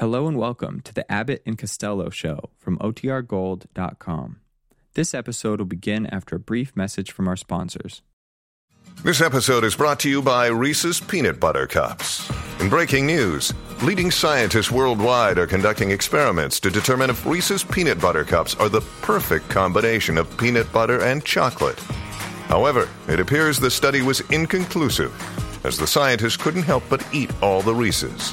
Hello and welcome to the Abbott and Costello Show from OTRGold.com. This episode will begin after a brief message from our sponsors. This episode is brought to you by Reese's Peanut Butter Cups. In breaking news, leading scientists worldwide are conducting experiments to determine if Reese's Peanut Butter Cups are the perfect combination of peanut butter and chocolate. However, it appears the study was inconclusive, as the scientists couldn't help but eat all the Reese's.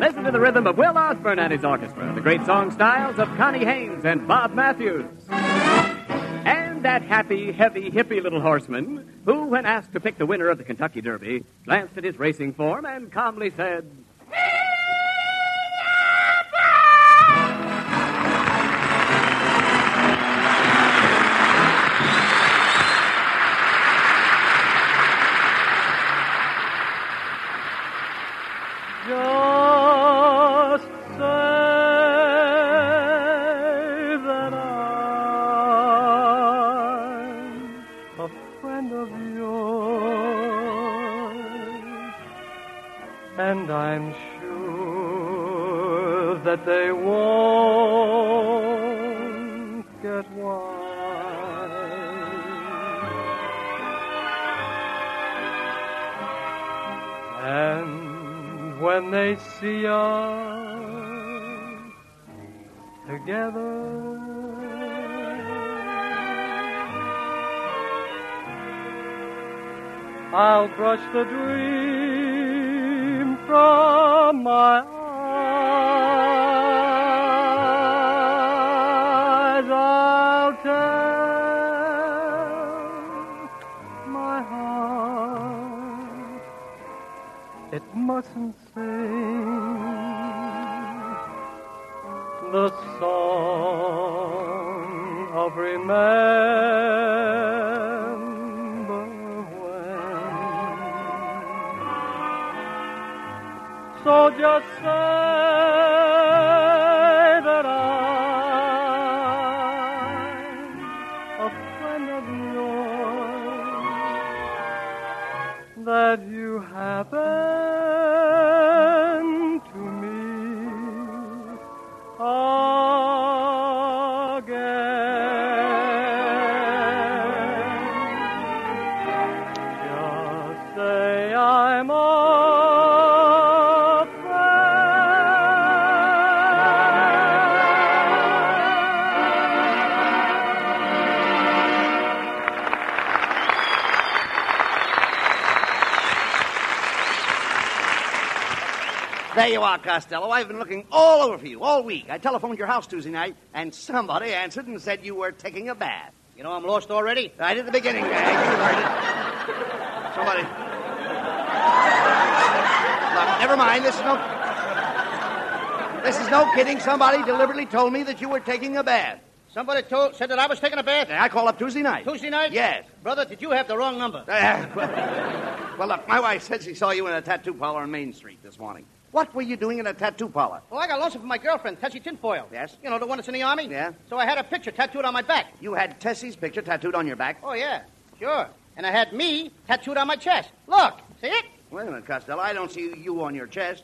Listen to the rhythm of Will Osborne and his orchestra, the great song styles of Connie Haynes and Bob Matthews. And that happy, heavy, hippie little horseman who, when asked to pick the winner of the Kentucky Derby, glanced at his racing form and calmly said, when they see us together, I'll brush the dream from my eyes. It mustn't sing the song of remember when. So just say that you happen are, Costello. I've been looking all over for you all week. I telephoned your house Tuesday night, and somebody answered and said you were taking a bath. You know I'm lost already? Right at the beginning there. You heard it. Somebody. Look, never mind. This is no. This is no kidding. Somebody deliberately told me that you were taking a bath. Somebody told said that I was taking a bath. I called up Tuesday night. Tuesday night? Yes. Brother, did you have the wrong number? Well, well, look, my wife said she saw you in a tattoo parlor on Main Street this morning. What were you doing in a tattoo parlor? Well, I got lonesome for my girlfriend, Tessie Tinfoil. Yes? You know, the one that's in the Army? Yeah. So I had a picture tattooed on my back. You had Tessie's picture tattooed on your back. Oh, yeah. Sure. And I had me tattooed on my chest. Look. See it? Wait a minute, Costello. I don't see you on your chest.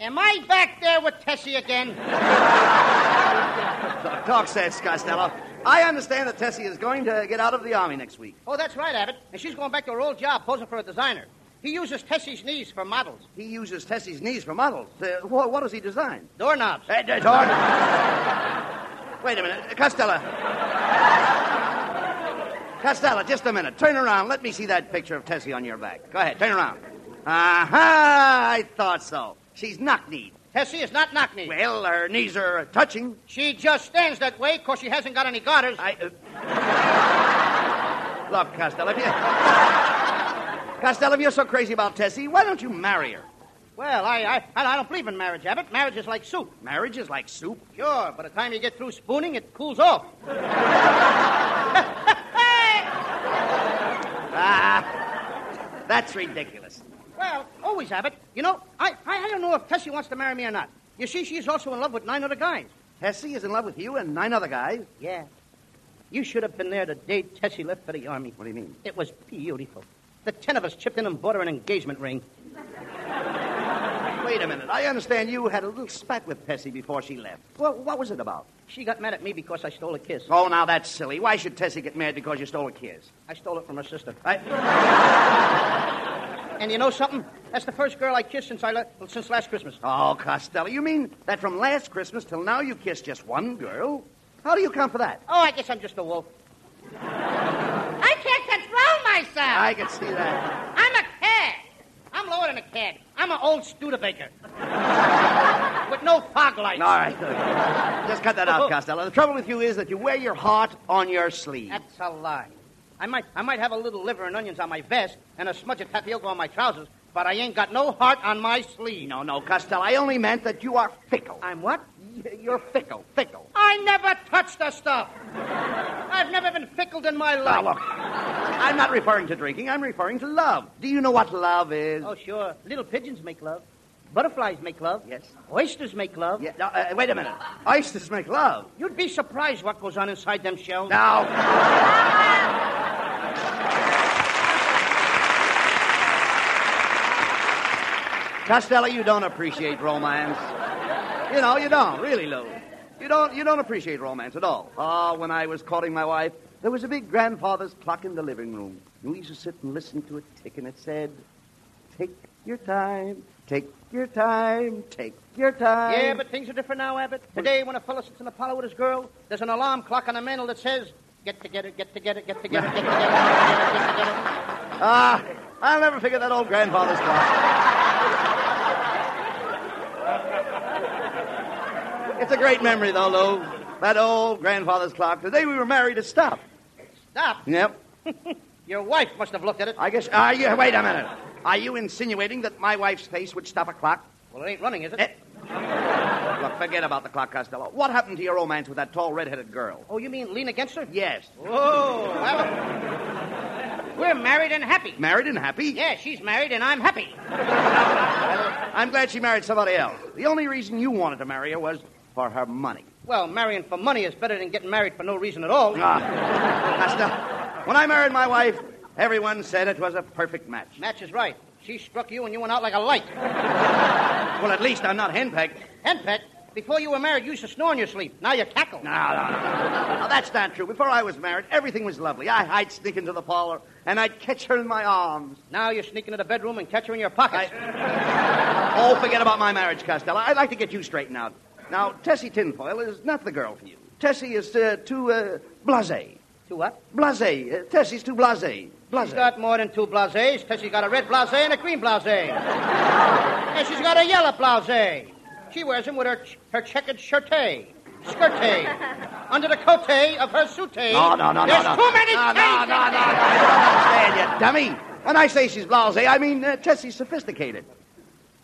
Am I back there with Tessie again? Talk sense, Costello. I understand that Tessie is going to get out of the Army next week. Oh, that's right, Abbott. And she's going back to her old job posing for a designer. He uses Tessie's knees for models. He uses Tessie's knees for models. Uh, what, what does he design? Doorknobs. Uh, d- door- Wait a minute. Costello. Costello, just a minute. Turn around. Let me see that picture of Tessie on your back. Go ahead. Turn around. Aha! I thought so. She's knock-kneed. Tessie is not knock-kneed. Well, her knees are touching. She just stands that way because she hasn't got any garters. I. Uh... Look, Costello, if you. Costello, if you're so crazy about Tessie, why don't you marry her? Well, I, I, I don't believe in marriage, Abbott. Marriage is like soup. Marriage is like soup? Sure. By the time you get through spooning, it cools off. ah, that's ridiculous. Well, always, Abbott. You know, I, I, I don't know if Tessie wants to marry me or not. You see, she's also in love with nine other guys. Tessie is in love with you and nine other guys? Yeah. You should have been there the day Tessie left for the army. What do you mean? It was beautiful. The ten of us chipped in and bought her an engagement ring. Wait a minute. I understand you had a little spat with Tessie before she left. Well, what was it about? She got mad at me because I stole a kiss. Oh, now that's silly. Why should Tessie get mad because you stole a kiss? I stole it from her sister. I... And you know something? That's the first girl I kissed since I le- well, since last Christmas. Oh, Costello, you mean that from last Christmas till now you kissed just one girl? How do you account for that? Oh, I guess I'm just a wolf. Myself. I can see that. I'm a cad. I'm lower than a cad. I'm an old Studebaker. With no fog lights. All right. Just cut that out, oh. Costello. The trouble with you is that you wear your heart on your sleeve. That's a lie. I might, I might have a little liver and onions on my vest and a smudge of tapioca on my trousers, but I ain't got no heart on my sleeve. No, no, Costello. I only meant that you are fickle. I'm what? You're fickle, fickle. I never touched the stuff. I've never been fickled in my Now, look. I'm not referring to drinking. I'm referring to love. Do you know what love is? Oh, sure. Little pigeons make love. Butterflies make love. Yes. Oysters make love. Yeah, no, uh, wait a minute. Oysters make love. You'd be surprised what goes on inside them shells. Now. Costello, you don't appreciate romance. You know, you don't, really, Lou. You don't, you don't appreciate romance at all. Oh, when I was courting my wife, there was a big grandfather's clock in the living room. And We used to sit and listen to it tick, and it said, Take your time, take your time, take your time. Yeah, but things are different now, Abbott. Today, when a fellow sits in a parlor with his girl, there's an alarm clock on the mantel that says, Get together, get together, get together, get together, get together, get together. Ah, I'll never forget that old grandfather's clock. It's a great memory, though, Lou. That old grandfather's clock. The day we were married, it stopped. Stop. Yep. Your wife must have looked at it. I guess. Are you? Wait a minute. Are you insinuating that my wife's face would stop a clock? Well, it ain't running, is it? Eh. Look, forget about the clock, Costello. What happened to your romance with that tall, red-headed girl? Oh, you mean lean against her? Yes. Oh, well, we're married and happy. Married and happy? Yeah, she's married and I'm happy. I'm glad she married somebody else. The only reason you wanted to marry her was for her money. Well, marrying for money is better than getting married for no reason at all. Ah, Costello, when I married my wife, everyone said it was a perfect match. Match is right. She struck you and you went out like a light. Well, at least I'm not henpecked. Henpecked, before you were married, you used to snore in your sleep. Now you cackle. No, no, no, no. That's not true. Before I was married, everything was lovely. I, I'd sneak into the parlor, and I'd catch her in my arms. Now you sneak into the bedroom and catch her in your pockets. Oh, forget about my marriage, Costello. I'd like to get you straightened out. Now, Tessie Tinfoil is not the girl for you. Tessie is uh, too uh, blasé. To what? Blasé. Uh, Tessie's too blasé. Blasé. She's got more than two blasés. She's got a red blasé and a green blasé. and she's got a yellow blasé. She wears them with her, ch- her checkered shirtay, skirtay, under the cote of her suite. No, no, no, no, There's no. too many no, no, no, no, no, You don't understand, you dummy. When I say she's blasé, I mean uh, Tessie's sophisticated.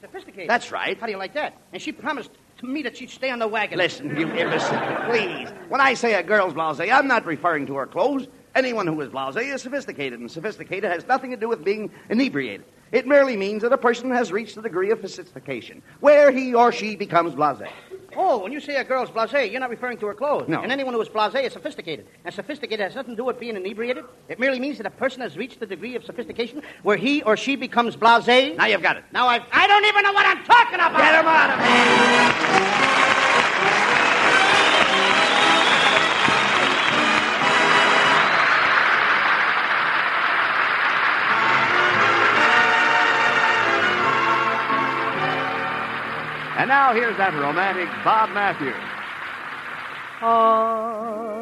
Sophisticated. That's right. How do you like that? And she promised to me that she'd stay on the wagon. Listen, you imbecile, please. When I say a girl's blasé, I'm not referring to her clothes. Anyone who is blasé is sophisticated, and sophisticated has nothing to do with being inebriated. It merely means that a person has reached the degree of sophistication where he or she becomes blasé. Oh, when you say a girl's blasé, you're not referring to her clothes. No. And anyone who is blasé is sophisticated. And sophisticated has nothing to do with being inebriated. It merely means that a person has reached the degree of sophistication where he or she becomes blasé. Now you've got it. Now I've, I don't even know what I'm talking about. Get him out of here. And now here's that romantic Bob Matthews. I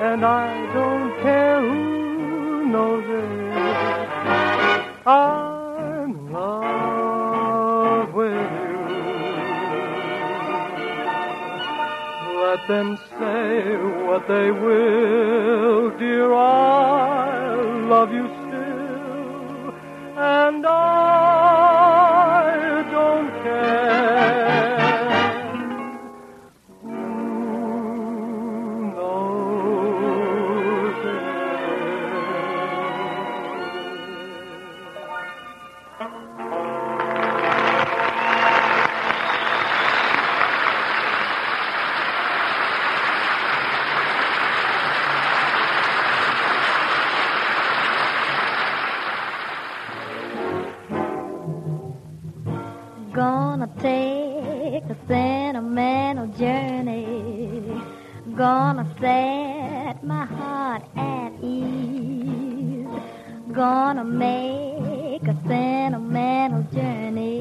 and I don't care who knows it. I'm in love with you. Let them say what they will, dear, I love you take a sentimental journey. Gonna set my heart at ease. Gonna make a sentimental journey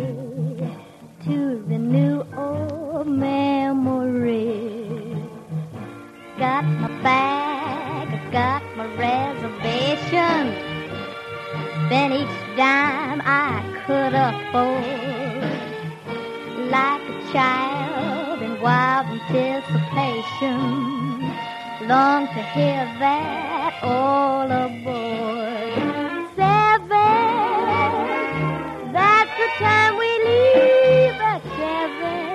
to the new old memory. Got my bag, got my reservation. Then each dime I could afford. Like a child in wild anticipation. Long to hear that all aboard. Seven, that's the time we leave at seven.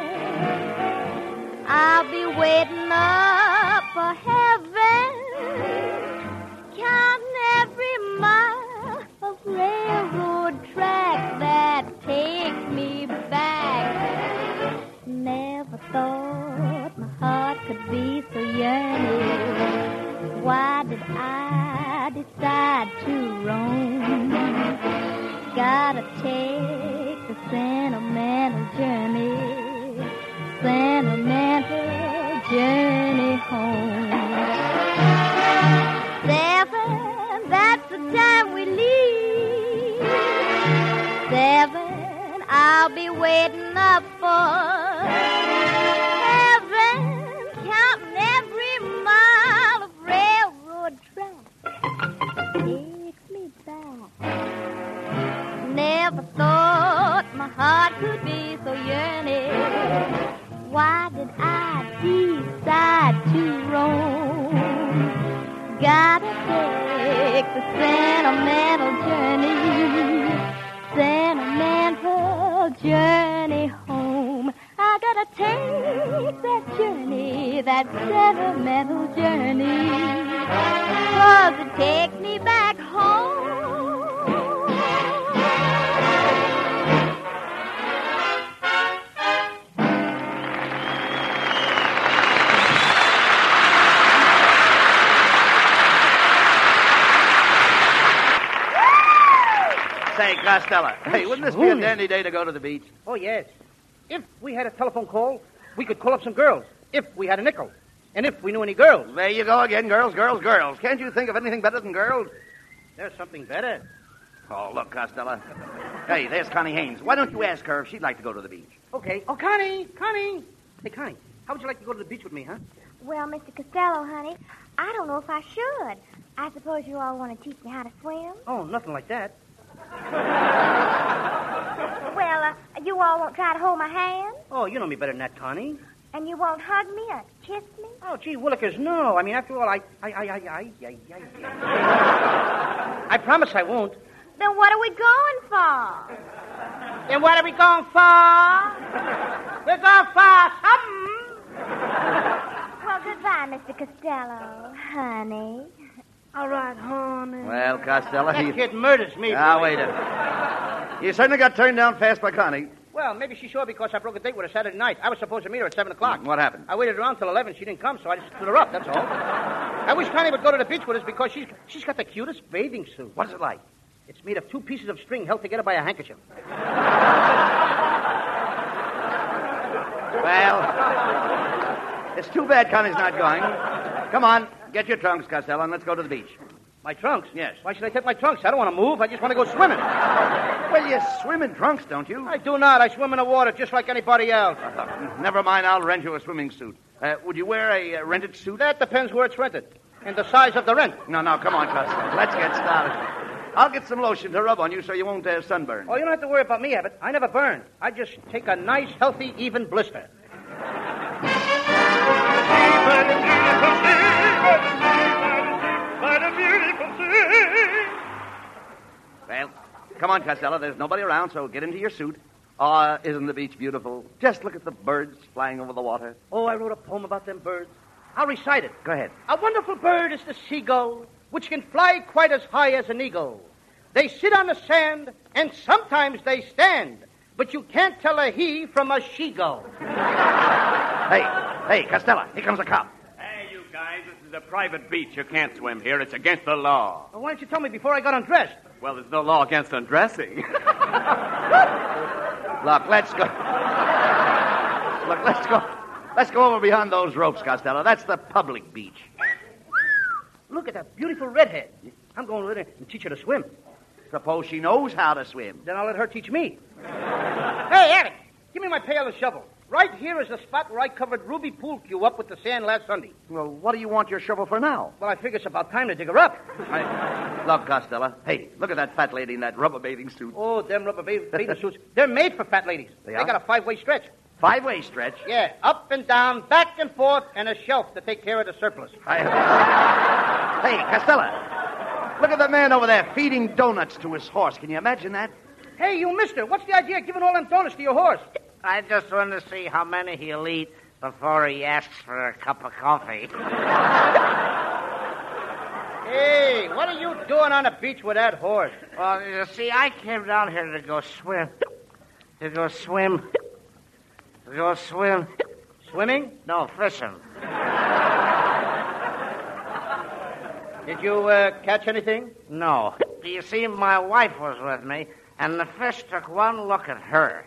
I'll be waiting up take the sentimental journey, sentimental journey home. I gotta take that journey, that sentimental journey, cause it takes me back Say, Costello, hey, wouldn't this be a dandy day to go to the beach? Oh, yes. If we had a telephone call, we could call up some girls. If we had a nickel. And if we knew any girls. There you go again, girls, girls, girls. Can't you think of anything better than girls? There's something better. Oh, look, Costello. Hey, there's Connie Haynes. Why don't you ask her if she'd like to go to the beach? Okay. Oh, Connie, Connie. Hey, Connie, how would you like to go to the beach with me, huh? Well, Mr. Costello, honey, I don't know if I should. I suppose you all want to teach me how to swim. Oh, nothing like that. Well, uh, you all won't try to hold my hand? Oh, you know me better than that, Connie. And you won't hug me or kiss me? Oh, gee, Willikers, no. I mean, after all, I. I. I. I. I. I, I, I promise I won't. Then what are we going for? Then what are we going for? We're going for something. Well, goodbye, Mr. Costello, honey. All right, honey. Well, Costello, That you... kid murders me. Ah, wait a minute. You certainly got turned down fast by Connie. Well, maybe she saw because I broke a date with her Saturday night. I was supposed to meet her at 7 o'clock. What happened? I waited around till 11. She didn't come, so I just stood her up, that's all. I wish Connie would go to the beach with us because she's, she's got the cutest bathing suit. What's it like? It's made of two pieces of string held together by a handkerchief. Well, it's too bad Connie's not going. Come on, get your trunks, Costello, and let's go to the beach. My trunks? Yes. Why should I take my trunks? I don't want to move. I just want to go swimming. Well, you swim in trunks, don't you? I do not. I swim in the water just like anybody else. Never mind, I'll rent you a swimming suit. Uh, would you wear a uh, rented suit? That depends where it's rented and the size of the rent. No, no, come on, Costello. Let's get started. I'll get some lotion to rub on you so you won't uh, sunburn. Oh, you don't have to worry about me, Abbott. I never burn. I just take a nice, healthy, even blister. Come on, Costello. There's nobody around, so get into your suit. Ah, isn't the beach beautiful? Just look at the birds flying over the water. Oh, I wrote a poem about them birds. I'll recite it. Go ahead. A wonderful bird is the seagull, which can fly quite as high as an eagle. They sit on the sand, and sometimes they stand, but you can't tell a he from a she-gull. Hey, hey, Costello, here comes a cop. Hey, you guys, this is a private beach. You can't swim here. It's against the law. Well, why didn't you tell me before I got undressed? Well, there's no law against undressing. Look, let's go. Look, let's go. Let's go over behind those ropes, Costello. That's the public beach. Look at that beautiful redhead. I'm going with her and teach her to swim. Suppose she knows how to swim. Then I'll let her teach me. hey, Attic, give me my pail and shovel. Right here is the spot where I covered Ruby Pool Cue up with the sand last Sunday. Well, what do you want your shovel for now? Well, I figure it's about time to dig her up. I... Look, Costello. Hey, look at that fat lady in that rubber bathing suit. Oh, them rubber ba- bathing suits. They're made for fat ladies. They They got a five-way stretch. Five-way stretch. Yeah, up and down, back and forth, and a shelf to take care of the surplus. I... hey, Costello. Look at the man over there feeding donuts to his horse. Can you imagine that? Hey, you mister, what's the idea of giving all them donuts to your horse? I just want to see how many he'll eat before he asks for a cup of coffee. Hey, what are you doing on the beach with that horse? Well, you see, I came down here to go swim. To go swim. To go swim. Swimming? No, fishing. Did you uh, catch anything? No. You see, my wife was with me, and the fish took one look at her.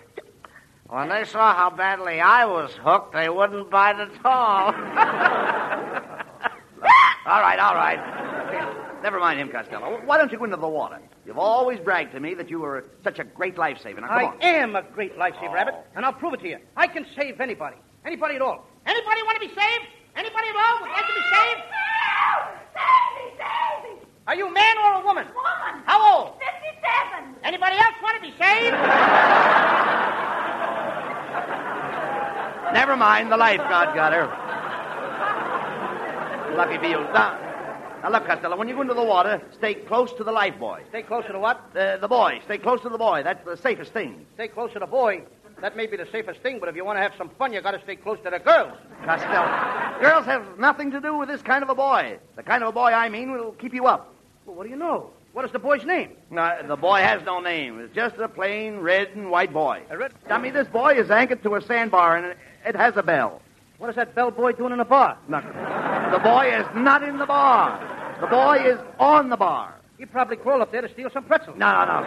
When they saw how badly I was hooked, they wouldn't bite at all. All right, all right. Never mind him, Costello. Why don't you go into the water? You've always bragged to me that you were such a great lifesaver. Now, come I on. am a great lifesaver, Rabbit, oh. and I'll prove it to you. I can save anybody. Anybody at all. Anybody want to be saved? Anybody at all would like to be saved? Save me, save me! Are you a man or a woman? Woman! How old? 57! Anybody else want to be saved? Never mind. The lifeguard got her. Lucky for you. Now, now look, Costello, when you go into the water, stay close to the life boy. Stay close to the what? The, the boy. Stay close to the boy. That's the safest thing. Stay close to the boy. That may be the safest thing, but if you want to have some fun, you got to stay close to the girls. Costello. Girls have nothing to do with this kind of a boy. The kind of a boy I mean will keep you up. Well, what do you know? What is the boy's name? No, the boy has no name. It's just a plain red and white boy. A red- Dummy, this boy is anchored to a sandbar, and it, has a bell. What is that bellboy doing in a bar? Look, the boy is not in the bar. The boy is on the bar. He probably crawled up there to steal some pretzels. No, no, no.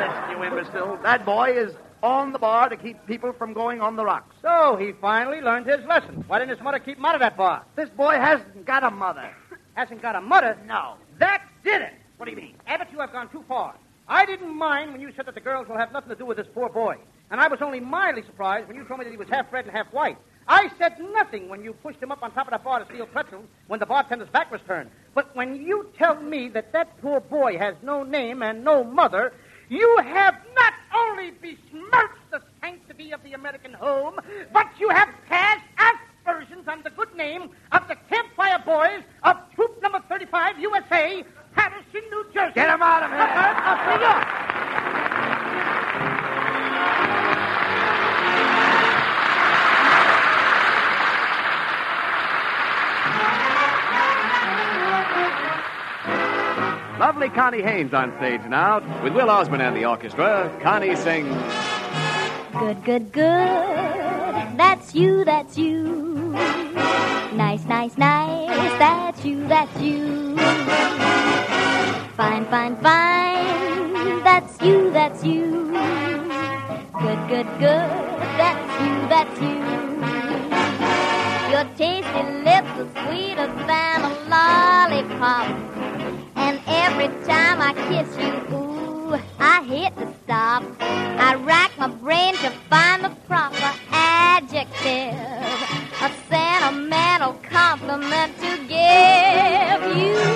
Listen, you imbecile. That boy is on the bar to keep people from going on the rocks. So he finally learned his lesson. Why didn't his mother keep him out of that bar? This boy hasn't got a mother. Hasn't got a mother? No. That did it. What do you mean? Abbott, you have gone too far. I didn't mind when you said that the girls will have nothing to do with this poor boy. And I was only mildly surprised when you told me that he was half red and half white. I said nothing when you pushed him up on top of the bar to steal pretzels when the bartender's back was turned. But when you tell me that that poor boy has no name and no mother, you have not only besmirched the sanctity of the American home, but you have cast aspersions on the good name of the Campfire Boys of Troop Number 35 USA, Paterson, New Jersey. Get him out of here. Of New York. Lovely Connie Haynes on stage now. With Will Osborne and the orchestra, Connie sings. Good, good, good. That's you, that's you. Nice, nice, nice. That's you, that's you. Fine, fine, fine. That's you, that's you. Good, good, good. That's you, that's you. Your tasty lips are sweeter than a lollipop. Every time I kiss you, ooh, I hit the stop. I rack my brain to find the proper adjective, a sentimental compliment to give you.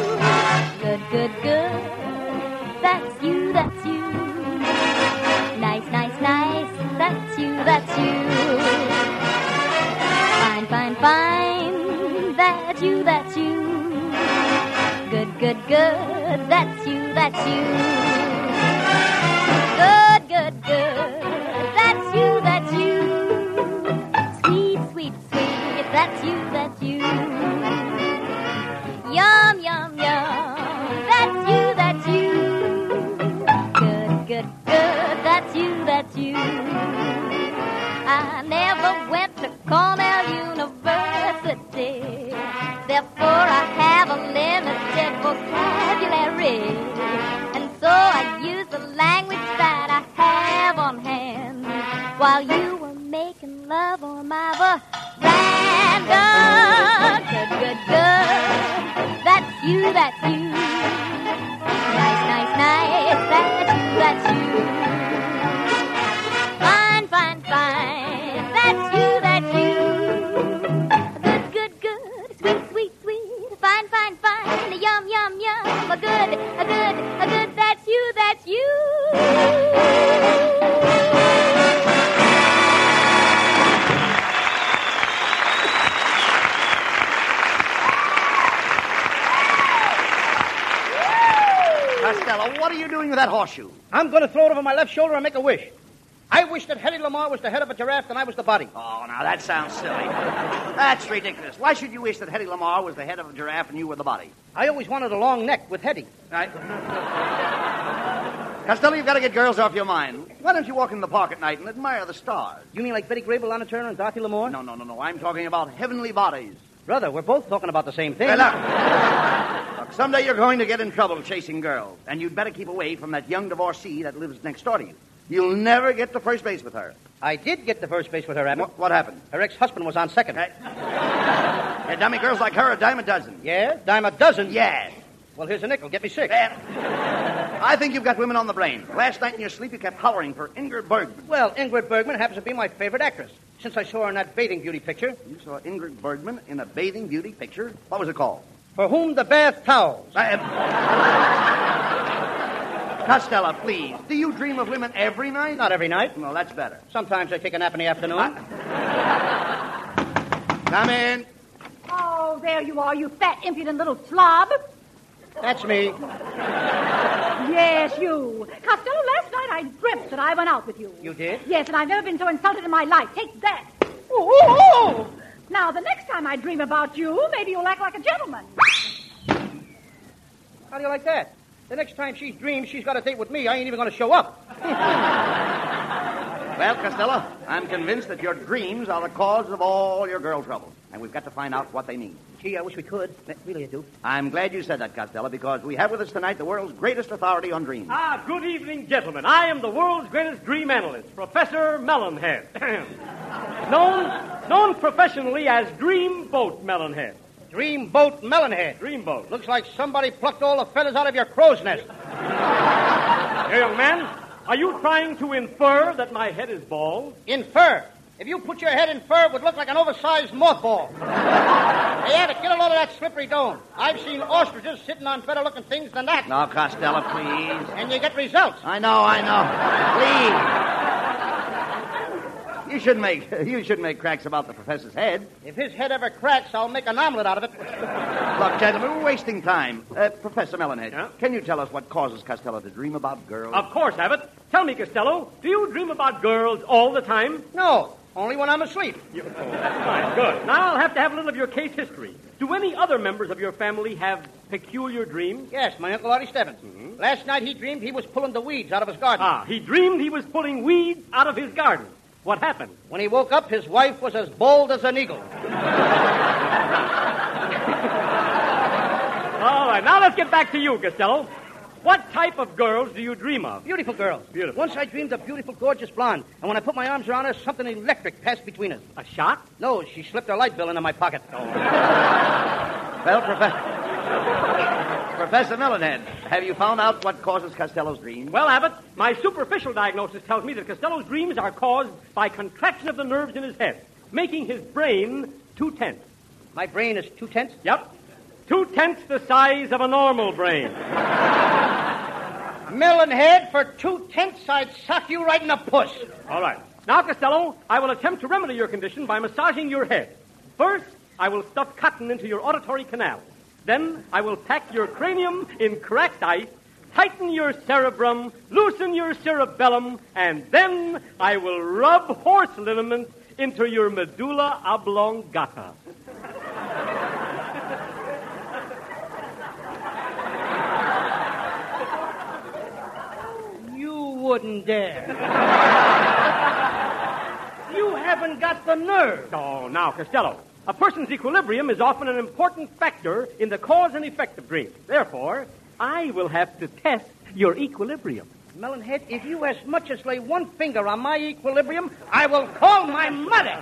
Good, good. That's you, that's you. Good, good, good. That's you, that's you. Sweet, sweet, sweet. That's you, that's you. Yum, yum, yum. That's you, that's you. Good, good, good. That's you, that's you. I never went to Cornell Good, good, good. That's you, that's you. Throw it over my left shoulder and make a wish. I wish that Hedy Lamarr was the head of a giraffe and I was the body. Oh, now that sounds silly. That's ridiculous. Why should you wish that Hedy Lamarr was the head of a giraffe and you were the body? I always wanted a long neck with Hedy. Right. Costello, you've got to get girls off your mind. Why don't you walk in the park at night and admire the stars? You mean like Betty Grable, Lana Turner, and Dorothy Lamour? No, no, no, no. I'm talking about heavenly bodies. Brother, we're both talking about the same thing. Hey, look. look, someday you're going to get in trouble chasing girls, and you'd better keep away from that young divorcee that lives next door to you. You'll never get to first base with her. I did get to first base with her, Abbott. What, what happened? Her ex-husband was on second. Hey. yeah, dummy girls like her a dime a dozen. Yeah? Dime a dozen? Yes. Well, here's a nickel. Get me six. I think you've got women on the brain. Last night in your sleep, you kept hollering for Ingrid Bergman. Well, Ingrid Bergman happens to be my favorite actress. Since I saw her in that bathing beauty picture. You saw Ingrid Bergman in a bathing beauty picture. What was it called? For whom the bath towels. I, Uh, Costello, please. Do you dream of women every night? Not every night. Well, that's better. Sometimes I take a nap in the afternoon. I... Come in. Oh, there you are, you fat, impudent little slob. That's me. Yes, you. Costello, last night I dreamt that I went out with you. You did? Yes, and I've never been so insulted in my life. Take that. Ooh, ooh, ooh. Now, the next time I dream about you, maybe you'll act like a gentleman. How do you like that? The next time she dreams she's got a date with me, I ain't even going to show up. Well, Costello, I'm convinced that your dreams are the cause of all your girl troubles, and we've got to find out what they mean. Gee, I wish we could. Really, I do. I'm glad you said that, Costello, because we have with us tonight the world's greatest authority on dreams. Ah, good evening, gentlemen. I am the world's greatest dream analyst, Professor Melonhead. known, known professionally as Dreamboat Melonhead. Dreamboat Melonhead. Dreamboat. Looks like somebody plucked all the feathers out of your crow's nest. Here, young man, are you trying to infer that my head is bald? Infer. If you put your head in fur, it would look like an oversized mothball. hey, Abbott, get a load of that slippery dome. I've seen ostriches sitting on better looking things than that. Now, Costello, please. And you get results. I know, I know. Please. You shouldn't make you shouldn't make cracks about the professor's head. If his head ever cracks, I'll make an omelet out of it. Look, gentlemen, we're wasting time. Uh, Professor Melonhead, Yeah? can you tell us what causes Costello to dream about girls? Of course, Abbott. Tell me, Costello, do you dream about girls all the time? No, only when I'm asleep. You, oh, that's fine. Good. Now I'll have to have a little of your case history. Do any other members of your family have peculiar dreams? Yes, my Uncle Artie Stebbins. Last night he dreamed he was pulling the weeds out of his garden. Ah, he dreamed he was pulling weeds out of his garden. What happened? When he woke up, his wife was as bold as an eagle. All right, now let's get back to you, Costello. What type of girls do you dream of? Beautiful girls. Beautiful. Once I dreamed of beautiful, gorgeous blonde, and when I put my arms around her, something electric passed between us. A shot? No, she slipped her light bill into my pocket. Oh. Well, Professor. Professor Melonhead, have you found out what causes Costello's dreams? Well, Abbott, my superficial diagnosis tells me that Costello's dreams are caused by contraction of the nerves in his head, making his brain too tense. My brain is two tenths. Yep. Two tenths the size of a normal brain. Melon head, for two tenths, I'd suck you right in the puss. All right. Now, Costello, I will attempt to remedy your condition by massaging your head. First, I will stuff cotton into your auditory canal. Then, I will pack your cranium in cracked ice, tighten your cerebrum, loosen your cerebellum, and then I will rub horse liniment into your medulla oblongata. You wouldn't dare. you haven't got the nerve. Oh, now, Costello, a person's equilibrium is often an important factor in the cause and effect of dreams. Therefore, I will have to test your equilibrium. Melonhead, if you as much as lay one finger on my equilibrium, I will call my mother.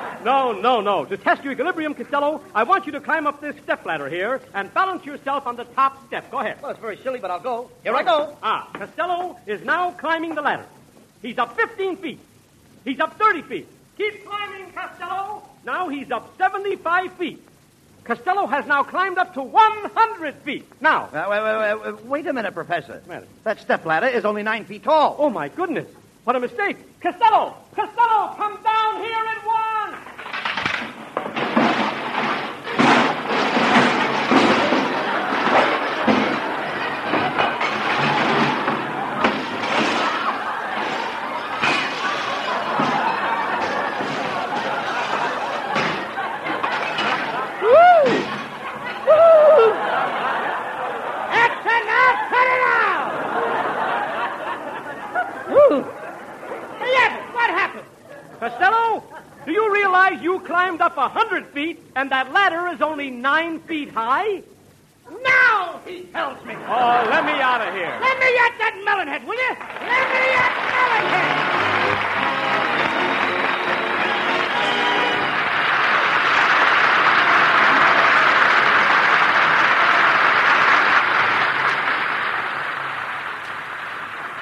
No, no, no. To test your equilibrium, Costello, I want you to climb up this step ladder here and balance yourself on the top step. Go ahead. Well, it's very silly, but I'll go. Here I go. Ah, Costello is now climbing the ladder. He's up 15 feet. He's up 30 feet. Keep climbing, Costello. Now he's up 75 feet. Costello has now climbed up to 100 feet. Now, Uh, wait, wait, wait, wait a minute, Professor. Matter. That step ladder is only nine feet tall. oh my goodness, what a mistake. Costello, Costello, come down here at once. Action now, cut it out! hey, Abbott, what happened? Costello, do you realize you climbed up a hundred feet and that ladder is only nine feet high? Now, he tells me. Oh, let me out of here. Let me at that melonhead, will you? Let me at melonhead!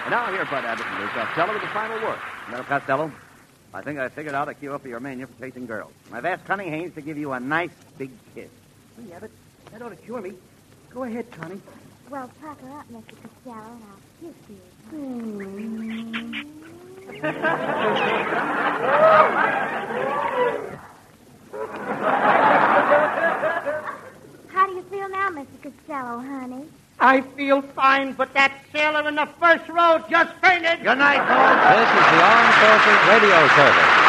And now here's Bud Abbott and Lou uh, Costello with the final word. Well, Costello, I think I figured out a cure for your mania for chasing girls. I've asked Connie Haynes to give you a nice big kiss. Hey, Abbott, that ought to cure me. Go ahead, Connie. Well, pucker up, Mr. Costello, and I'll kiss you. Hmm. How do you feel now, Mr. Costello, honey? I feel fine, but that sailor in the first row just fainted. Good night, folks. This is the Armed Forces Radio Service.